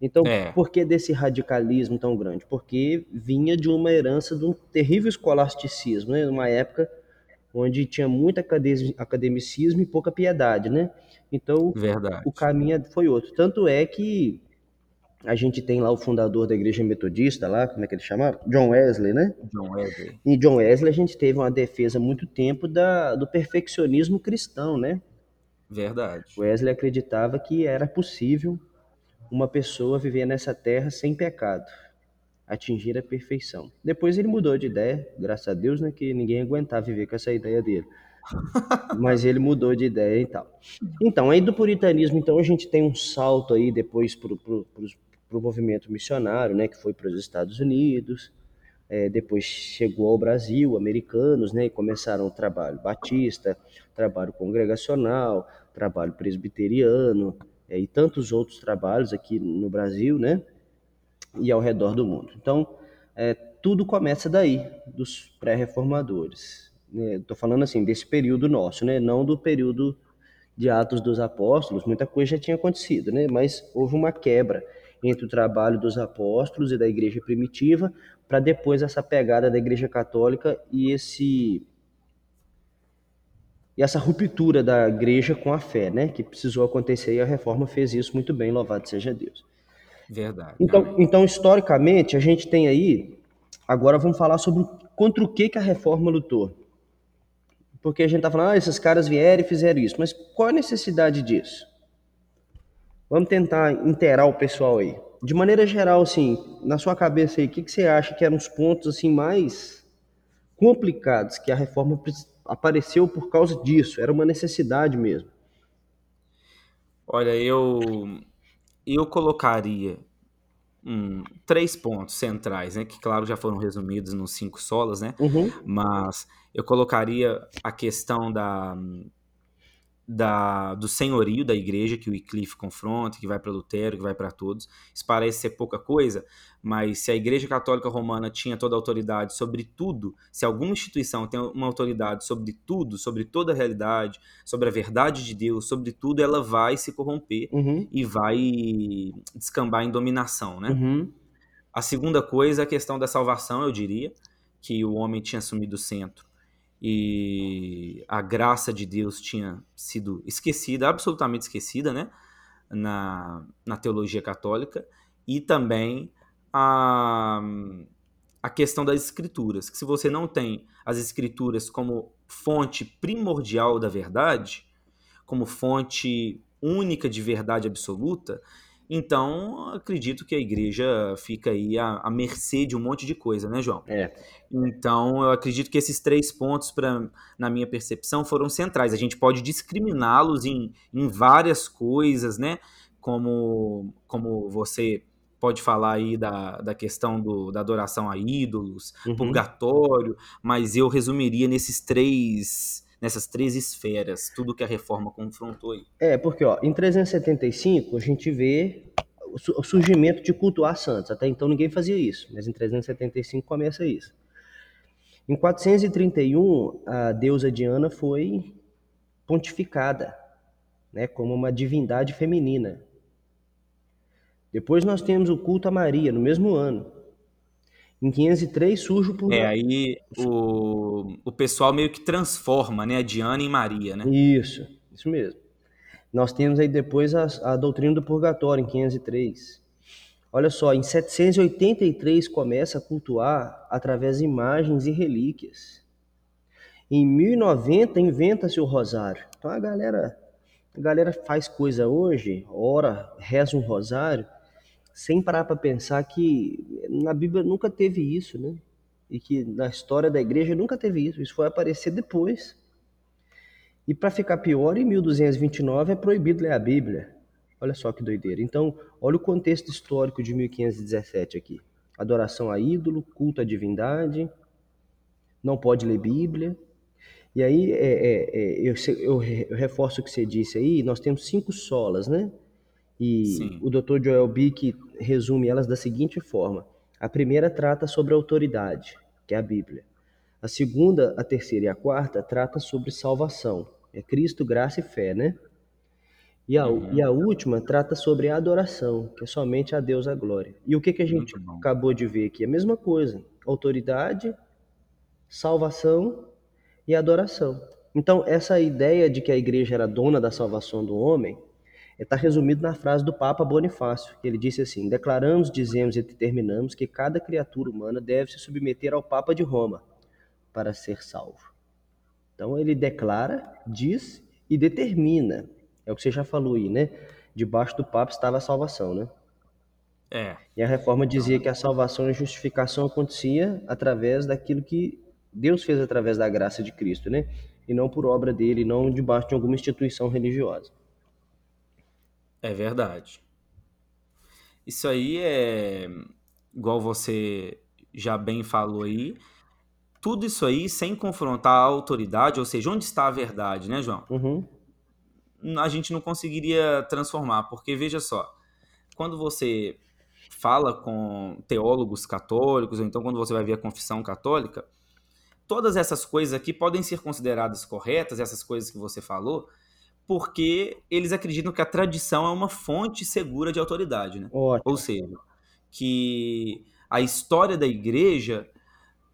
Então, É. por que desse radicalismo tão grande? Porque vinha de uma herança de um terrível escolasticismo, né? Uma época onde tinha muito acade- academicismo e pouca piedade, né? Então, verdade. o caminho foi outro. Tanto é que a gente tem lá o fundador da igreja metodista lá, como é que ele chama? John Wesley, né? John Wesley. Em John Wesley a gente teve uma defesa há muito tempo da, do perfeccionismo cristão, né? Verdade. Wesley acreditava que era possível uma pessoa viver nessa terra sem pecado, atingir a perfeição. Depois ele mudou de ideia, graças a Deus, né, que ninguém aguentava viver com essa ideia dele. Mas ele mudou de ideia e tal. Então, aí do puritanismo, então a gente tem um salto aí depois para o movimento missionário, né, que foi para os Estados Unidos, é, depois chegou ao Brasil, americanos, né, e começaram o trabalho batista, trabalho congregacional, trabalho presbiteriano, é, e tantos outros trabalhos aqui no Brasil, né, e ao redor do mundo. Então, é, tudo começa daí, dos pré-reformadores. Estou falando assim, desse período nosso, né, não do período de Atos dos Apóstolos, muita coisa já tinha acontecido, né, mas houve uma quebra entre o trabalho dos apóstolos e da igreja primitiva, para depois essa pegada da igreja católica e esse e essa ruptura da igreja com a fé, né, que precisou acontecer e a reforma fez isso muito bem, louvado seja Deus. Verdade. Então, então historicamente, a gente tem aí Agora vamos falar sobre contra o que, que a reforma lutou. Porque a gente tá falando, ah, esses caras vieram e fizeram isso, mas qual a necessidade disso? Vamos tentar inteirar o pessoal aí. De maneira geral, assim, na sua cabeça aí, o que, que você acha que eram os pontos assim mais complicados que a reforma apareceu por causa disso? Era uma necessidade mesmo. Olha, eu eu colocaria hum, três pontos centrais, né? Que claro já foram resumidos nos cinco solas, né? Uhum. Mas eu colocaria a questão da da, do senhorio da igreja que o Wycliffe confronta, que vai para Lutero, que vai para todos. Isso parece ser pouca coisa, mas se a Igreja Católica Romana tinha toda a autoridade sobre tudo, se alguma instituição tem uma autoridade sobre tudo, sobre toda a realidade, sobre a verdade de Deus, sobre tudo, ela vai se corromper uhum. e vai descambar em dominação, né? Uhum. A segunda coisa é a questão da salvação, eu diria, que o homem tinha assumido o centro e a graça de Deus tinha sido esquecida, absolutamente esquecida, né? Na, na teologia católica, e também a, a questão das escrituras, que se você não tem as escrituras como fonte primordial da verdade, como fonte única de verdade absoluta, então, acredito que a igreja fica aí à, à, mercê de um monte de coisa, né, João? É. Então, eu acredito que esses três pontos, pra, na minha percepção, foram centrais. A gente pode discriminá-los em, em várias coisas, né? Como, como você pode falar aí da, da questão do, da adoração a ídolos, Uhum. purgatório, mas eu resumiria nesses três nessas três esferas, tudo que a reforma confrontou aí. É, porque ó, em 375 a gente vê o su- o surgimento de cultuar santos. Até então ninguém fazia isso, mas em 375 começa isso. Em 431, a deusa Diana foi pontificada, né, como uma divindade feminina. Depois nós temos o culto a Maria, no mesmo ano. Em 503 surge o É, purgatório. aí o, o pessoal meio que transforma, né, a Diana em Maria, né? Isso, isso mesmo. Nós temos aí depois a, a doutrina do purgatório, em 503. Olha só, em 783 começa a cultuar através de imagens e relíquias. Em 1090 inventa-se o rosário. Então a galera, a galera faz coisa hoje, ora, reza um rosário, sem parar para pensar que na Bíblia nunca teve isso, né? E que na história da igreja nunca teve isso. Isso foi aparecer depois. E para ficar pior, em 1229 é proibido ler a Bíblia. Olha só que doideira. Então, olha o contexto histórico de 1517 aqui. Adoração a ídolo, culto à divindade, não pode ler Bíblia. E aí, é, é, é, eu, eu, reforço o que você disse aí, nós temos cinco solas, né? E Sim. o Dr. Joel Bick resume elas da seguinte forma. A primeira trata sobre a autoridade, que é a Bíblia. A segunda, a terceira e a quarta trata sobre salvação. É Cristo, graça e fé, né? E a, Uhum. e a última trata sobre a adoração, que é somente a Deus a glória. E o que, que a gente acabou de ver aqui? A mesma coisa. Autoridade, salvação e adoração. Então, essa ideia de que a igreja era dona da salvação do homem está resumido na frase do Papa Bonifácio, que ele disse assim: Declaramos, dizemos e determinamos que cada criatura humana deve se submeter ao Papa de Roma para ser salvo. Então, ele declara, diz e determina. É o que você já falou aí, né? Debaixo do Papa estava a salvação, né? É, E a reforma dizia que a salvação e a justificação acontecia através daquilo que Deus fez através da graça de Cristo, né? E não por obra dele, não debaixo de alguma instituição religiosa. É verdade. Isso aí é igual você já bem falou aí. Tudo isso aí sem confrontar a autoridade, ou seja, onde está a verdade, né, João? Uhum, a gente não conseguiria transformar, porque veja só, quando você fala com teólogos católicos, ou então quando você vai ver a confissão católica, todas essas coisas aqui podem ser consideradas corretas, essas coisas que você falou, porque eles acreditam que a tradição é uma fonte segura de autoridade, né? ótimo. Ou seja, que a história da igreja,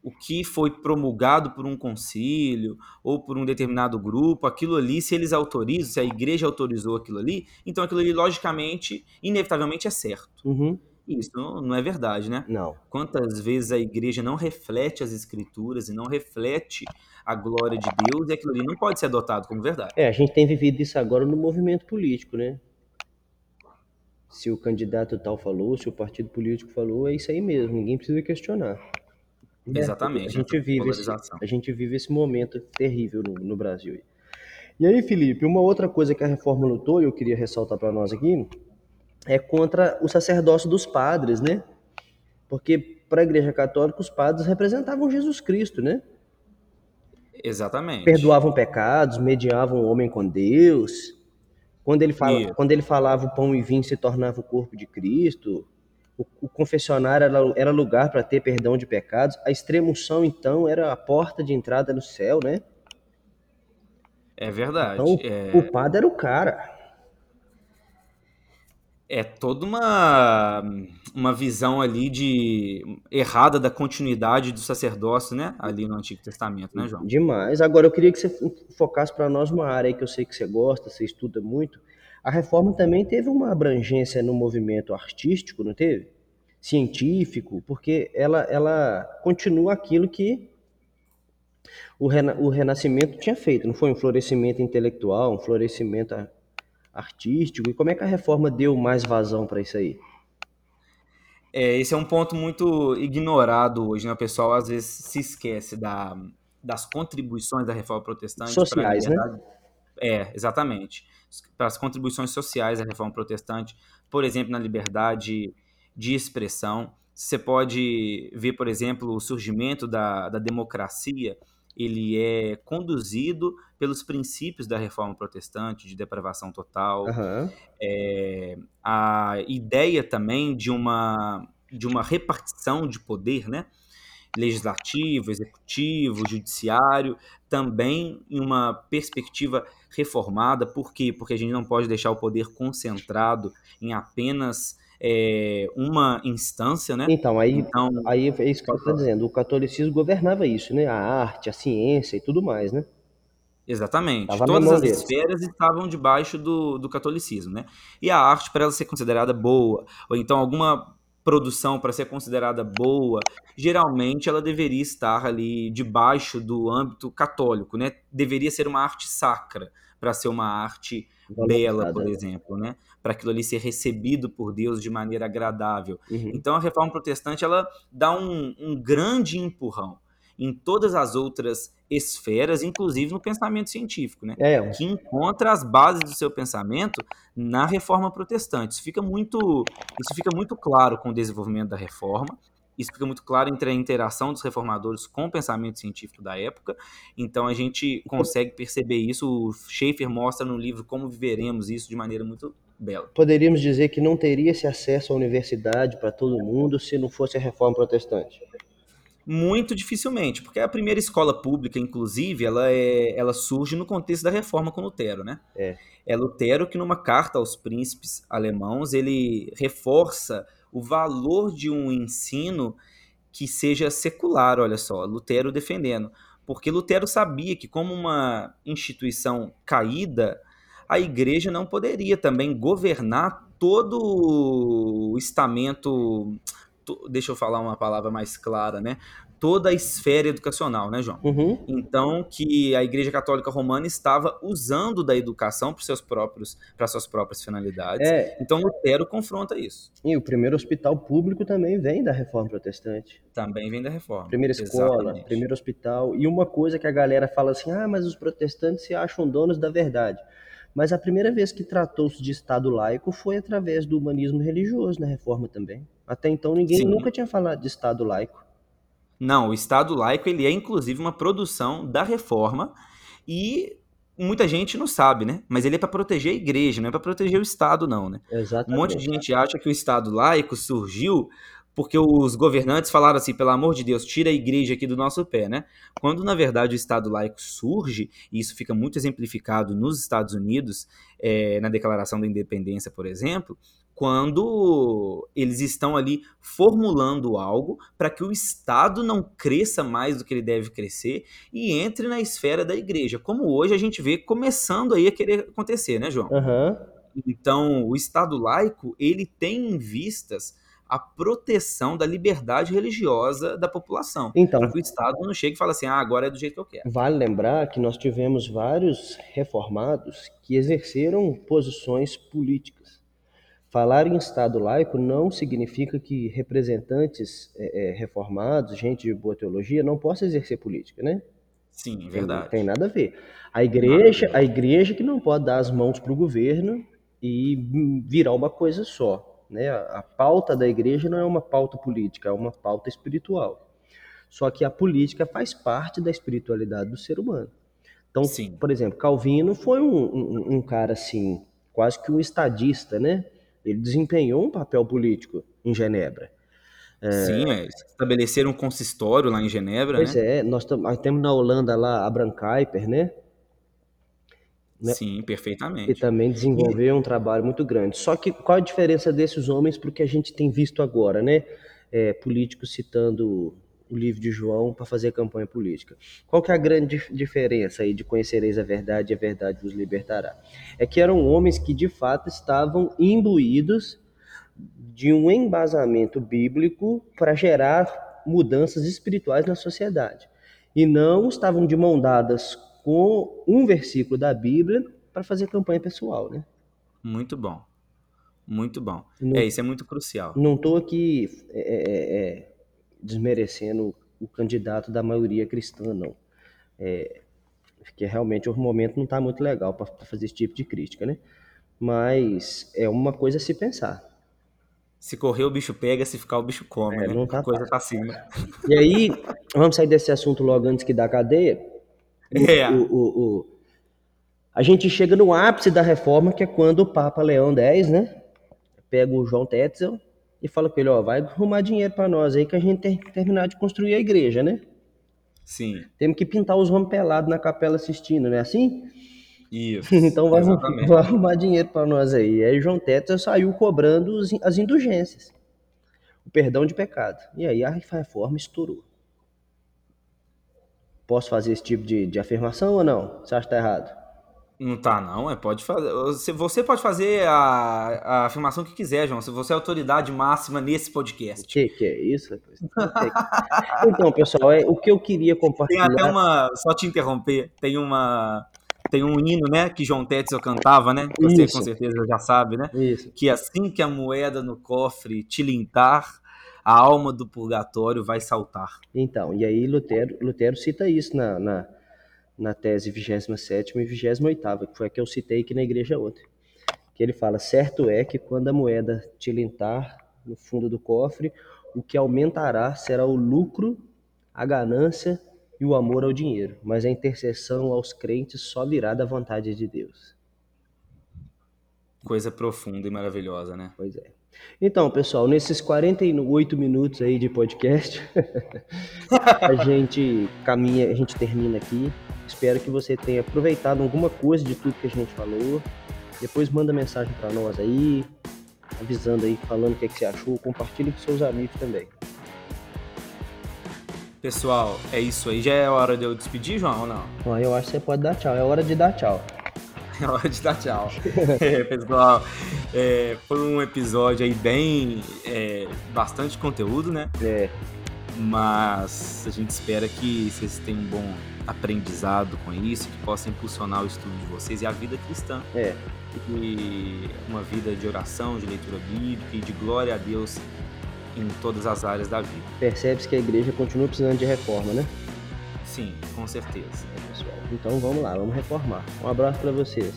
o que foi promulgado por um concílio ou por um determinado grupo, aquilo ali, se eles autorizam, se a igreja autorizou aquilo ali, então aquilo ali, logicamente, inevitavelmente é certo. Uhum, Isso não é verdade, né? Não. Quantas vezes a igreja não reflete as escrituras e não reflete a glória de Deus e aquilo ali não pode ser adotado como verdade. É, a gente tem vivido isso agora no movimento político, né? Se o candidato tal falou, se o partido político falou, é isso aí mesmo, ninguém precisa questionar. Exatamente. A gente vive esse, a gente vive esse momento terrível no, no Brasil. E aí, Felipe, uma outra coisa que a reforma lutou, e eu queria ressaltar para nós aqui, é contra o sacerdócio dos padres, né? Porque para a Igreja Católica os padres representavam Jesus Cristo, né? Exatamente. Perdoavam pecados, mediavam o homem com Deus. Quando ele, fala, quando ele falava o pão e vinho se tornava o corpo de Cristo. O, o confessionário era, era lugar para ter perdão de pecados. A extremoção, então, era a porta de entrada no céu, né? É verdade. Então, é... o padre era o cara é toda uma, uma visão ali de errada da continuidade do sacerdócio, né? Ali no Antigo Testamento, né, João? Demais. Agora eu queria que você focasse para nós uma área que eu sei que você gosta, você estuda muito. A reforma também teve uma abrangência no movimento artístico, não teve? Científico, porque ela, ela continua aquilo que o, rena, o Renascimento tinha feito. Não foi um florescimento intelectual, um florescimento artístico? E como é que a reforma deu mais vazão para isso aí? É, esse é um ponto muito ignorado hoje, né? O pessoal às vezes se esquece da, das contribuições da reforma protestante. Sociais, né? É, exatamente. Para as contribuições sociais da reforma protestante, por exemplo, na liberdade de expressão. Você pode ver, por exemplo, o surgimento da, da democracia ele é conduzido pelos princípios da reforma protestante de depravação total. Uhum. É, a ideia também de uma, de uma repartição de poder, né? legislativo, executivo, judiciário, também em uma perspectiva reformada. Por quê? Porque a gente não pode deixar o poder concentrado em apenas é, uma instância, né? Então, aí, então, aí é isso que você está dizendo. O catolicismo governava isso, né? A arte, a ciência e tudo mais, né? Exatamente. Tava Todas as deles. esferas estavam debaixo do, do catolicismo, né? E a arte, para ela ser considerada boa, ou então alguma produção para ser considerada boa, geralmente ela deveria estar ali debaixo do âmbito católico, né? Deveria ser uma arte sacra para ser uma arte bela, por exemplo, né? Para aquilo ali ser recebido por Deus de maneira agradável. Uhum. Então a reforma protestante ela dá um, um grande empurrão em todas as outras esferas, inclusive no pensamento científico, né? É. Que encontra as bases do seu pensamento na reforma protestante. Isso fica muito, isso fica muito claro com o desenvolvimento da reforma isso fica muito claro entre a interação dos reformadores com o pensamento científico da época. Então a gente consegue perceber isso. O Schaeffer mostra no livro como viveremos isso de maneira muito bela. Poderíamos dizer que não teria esse acesso à universidade para todo mundo se não fosse a reforma protestante. Muito dificilmente, porque a primeira escola pública, inclusive, ela, é, ela surge no contexto da reforma com Lutero, né? É. é Lutero que, numa carta aos príncipes alemãos, ele reforça o valor de um ensino que seja secular, olha só, Lutero defendendo. Porque Lutero sabia que, como uma instituição caída, a igreja não poderia também governar todo o estamento. Deixa eu falar uma palavra mais clara, né? Toda a esfera educacional, né, João? Uhum. Então, que a Igreja Católica Romana estava usando da educação para seus próprios, para suas próprias finalidades. É. Então, Lutero confronta isso. E o primeiro hospital público também vem da Reforma Protestante. Também vem da Reforma. Primeira escola, Exatamente. primeiro hospital. E uma coisa que a galera fala assim: ah, mas os protestantes se acham donos da verdade. Mas a primeira vez que tratou-se de Estado laico foi através do humanismo religioso na Reforma também. Até então ninguém Sim. nunca tinha falado de Estado laico. Não, o Estado laico ele é inclusive uma produção da reforma e muita gente não sabe, né? Mas ele é para proteger a igreja, não é para proteger o Estado, não, né? Exatamente. Um monte de gente acha que o Estado laico surgiu porque os governantes falaram assim, pelo amor de Deus, tira a igreja aqui do nosso pé, né? Quando na verdade o Estado laico surge, e isso fica muito exemplificado nos Estados Unidos, é, na Declaração da Independência, por exemplo, quando eles estão ali formulando algo para que o Estado não cresça mais do que ele deve crescer e entre na esfera da igreja, como hoje a gente vê começando aí a querer acontecer, né, João? Uhum. Então, o Estado laico, ele tem em vistas a proteção da liberdade religiosa da população. Então. Para que o Estado não chegue e fale assim, ah, agora é do jeito que eu quero. Vale lembrar que nós tivemos vários reformados que exerceram posições políticas. Falar em Estado laico não significa que representantes é, é, reformados, gente de boa teologia, não possa exercer política, né? Sim, verdade. Não tem nada a ver. A igreja, a igreja que não pode dar as mãos para o governo e virar uma coisa só. Né? A, a pauta da igreja não é uma pauta política, é uma pauta espiritual. Só que a política faz parte da espiritualidade do ser humano. Então, Sim. por exemplo, Calvino foi um, um, um cara assim, quase que um estadista, né? Ele desempenhou um papel político em Genebra. Sim, é, estabeleceram um consistório lá em Genebra, Pois né? é, nós nós temos na Holanda lá Abraham Kuyper, né? né? Sim, perfeitamente. também desenvolveu um trabalho muito grande. Só que qual a diferença desses homens para o que a gente tem visto agora, né? É, políticos citando o livro de João para fazer campanha política. Qual que é a grande dif- diferença aí de conhecereis a verdade e a verdade vos libertará? É que eram homens que de fato estavam imbuídos de um embasamento bíblico para gerar mudanças espirituais na sociedade. E não estavam de mão dadas com um versículo da Bíblia para fazer campanha pessoal, né? Muito bom. Muito bom. Não- É, isso é muito crucial. Não estou aqui é, é, é, desmerecendo o candidato da maioria cristã, não. É, porque realmente o momento não está muito legal para fazer esse tipo de crítica, né? Mas é uma coisa a se pensar. Se correr, o bicho pega, se ficar, o bicho come, É, né? não tá coisa tá assim, né? E aí, vamos sair desse assunto logo antes que dá cadeia. O- É. o- o- o- a gente chega no ápice da reforma, que é quando o Papa Leão X, né, pega o João Tetzel e fala com ele, ó, vai arrumar dinheiro para nós aí que a gente tem que terminar de construir a igreja, né? Sim, Temos que pintar os homens pelados na capela assistindo, não é assim? isso. Então vai, vai arrumar dinheiro para nós aí. Aí João Tetzel saiu cobrando as indulgências, o perdão de pecado. E aí a reforma estourou. Posso fazer esse tipo de, de afirmação ou não? Você acha que tá errado? Não tá, não. É, pode fazer. Você, você pode fazer a, a afirmação que quiser, João. Se você é a autoridade máxima nesse O podcast. que, que é isso? rapaz? Então, pessoal, é, o que eu queria Tem compartilhar. até uma. Só te interromper. Tem uma. Tem um hino, né? Que João Tetzel cantava, né? Você Isso. com certeza já sabe, né? Isso. Que assim que a moeda no cofre tilintar, a alma do purgatório vai saltar. Então, e aí Lutero, Lutero cita isso na, na, na tese 27 e 28, que foi a que eu citei aqui na igreja ontem. Que ele fala: certo é que quando a moeda tilintar no fundo do cofre, o que aumentará será o lucro, a ganância e o amor ao dinheiro, mas a intercessão aos crentes só virá da vontade de Deus. Coisa profunda e maravilhosa, né? Pois é. Então, pessoal, nesses 48 minutos aí de podcast, a gente caminha, a gente termina aqui. Espero que você tenha aproveitado alguma coisa de tudo que a gente falou. Depois manda mensagem para nós aí, avisando aí, falando o que, é que você achou. Compartilhe com seus amigos também. Pessoal, é isso aí. Já é hora de eu despedir, João, ou não? Ó, eu acho que você pode dar tchau. É hora de dar tchau. É hora de dar tchau. É, pessoal, é, foi um episódio aí bem. é, bastante conteúdo, né? É, Mas a gente espera que vocês tenham um bom aprendizado com isso, que possa impulsionar o estudo de vocês e a vida cristã. é. E uma vida de oração, de leitura bíblica e de glória a Deus em todas as áreas da vida. Percebe-se que a igreja continua precisando de reforma, né? Sim, com certeza. É, pessoal. Então vamos lá, vamos reformar. Um abraço para vocês.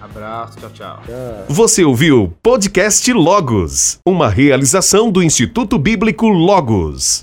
Abraço, tchau, tchau. Tchau. Você ouviu Podcast Logos, uma realização do Instituto Bíblico Logos.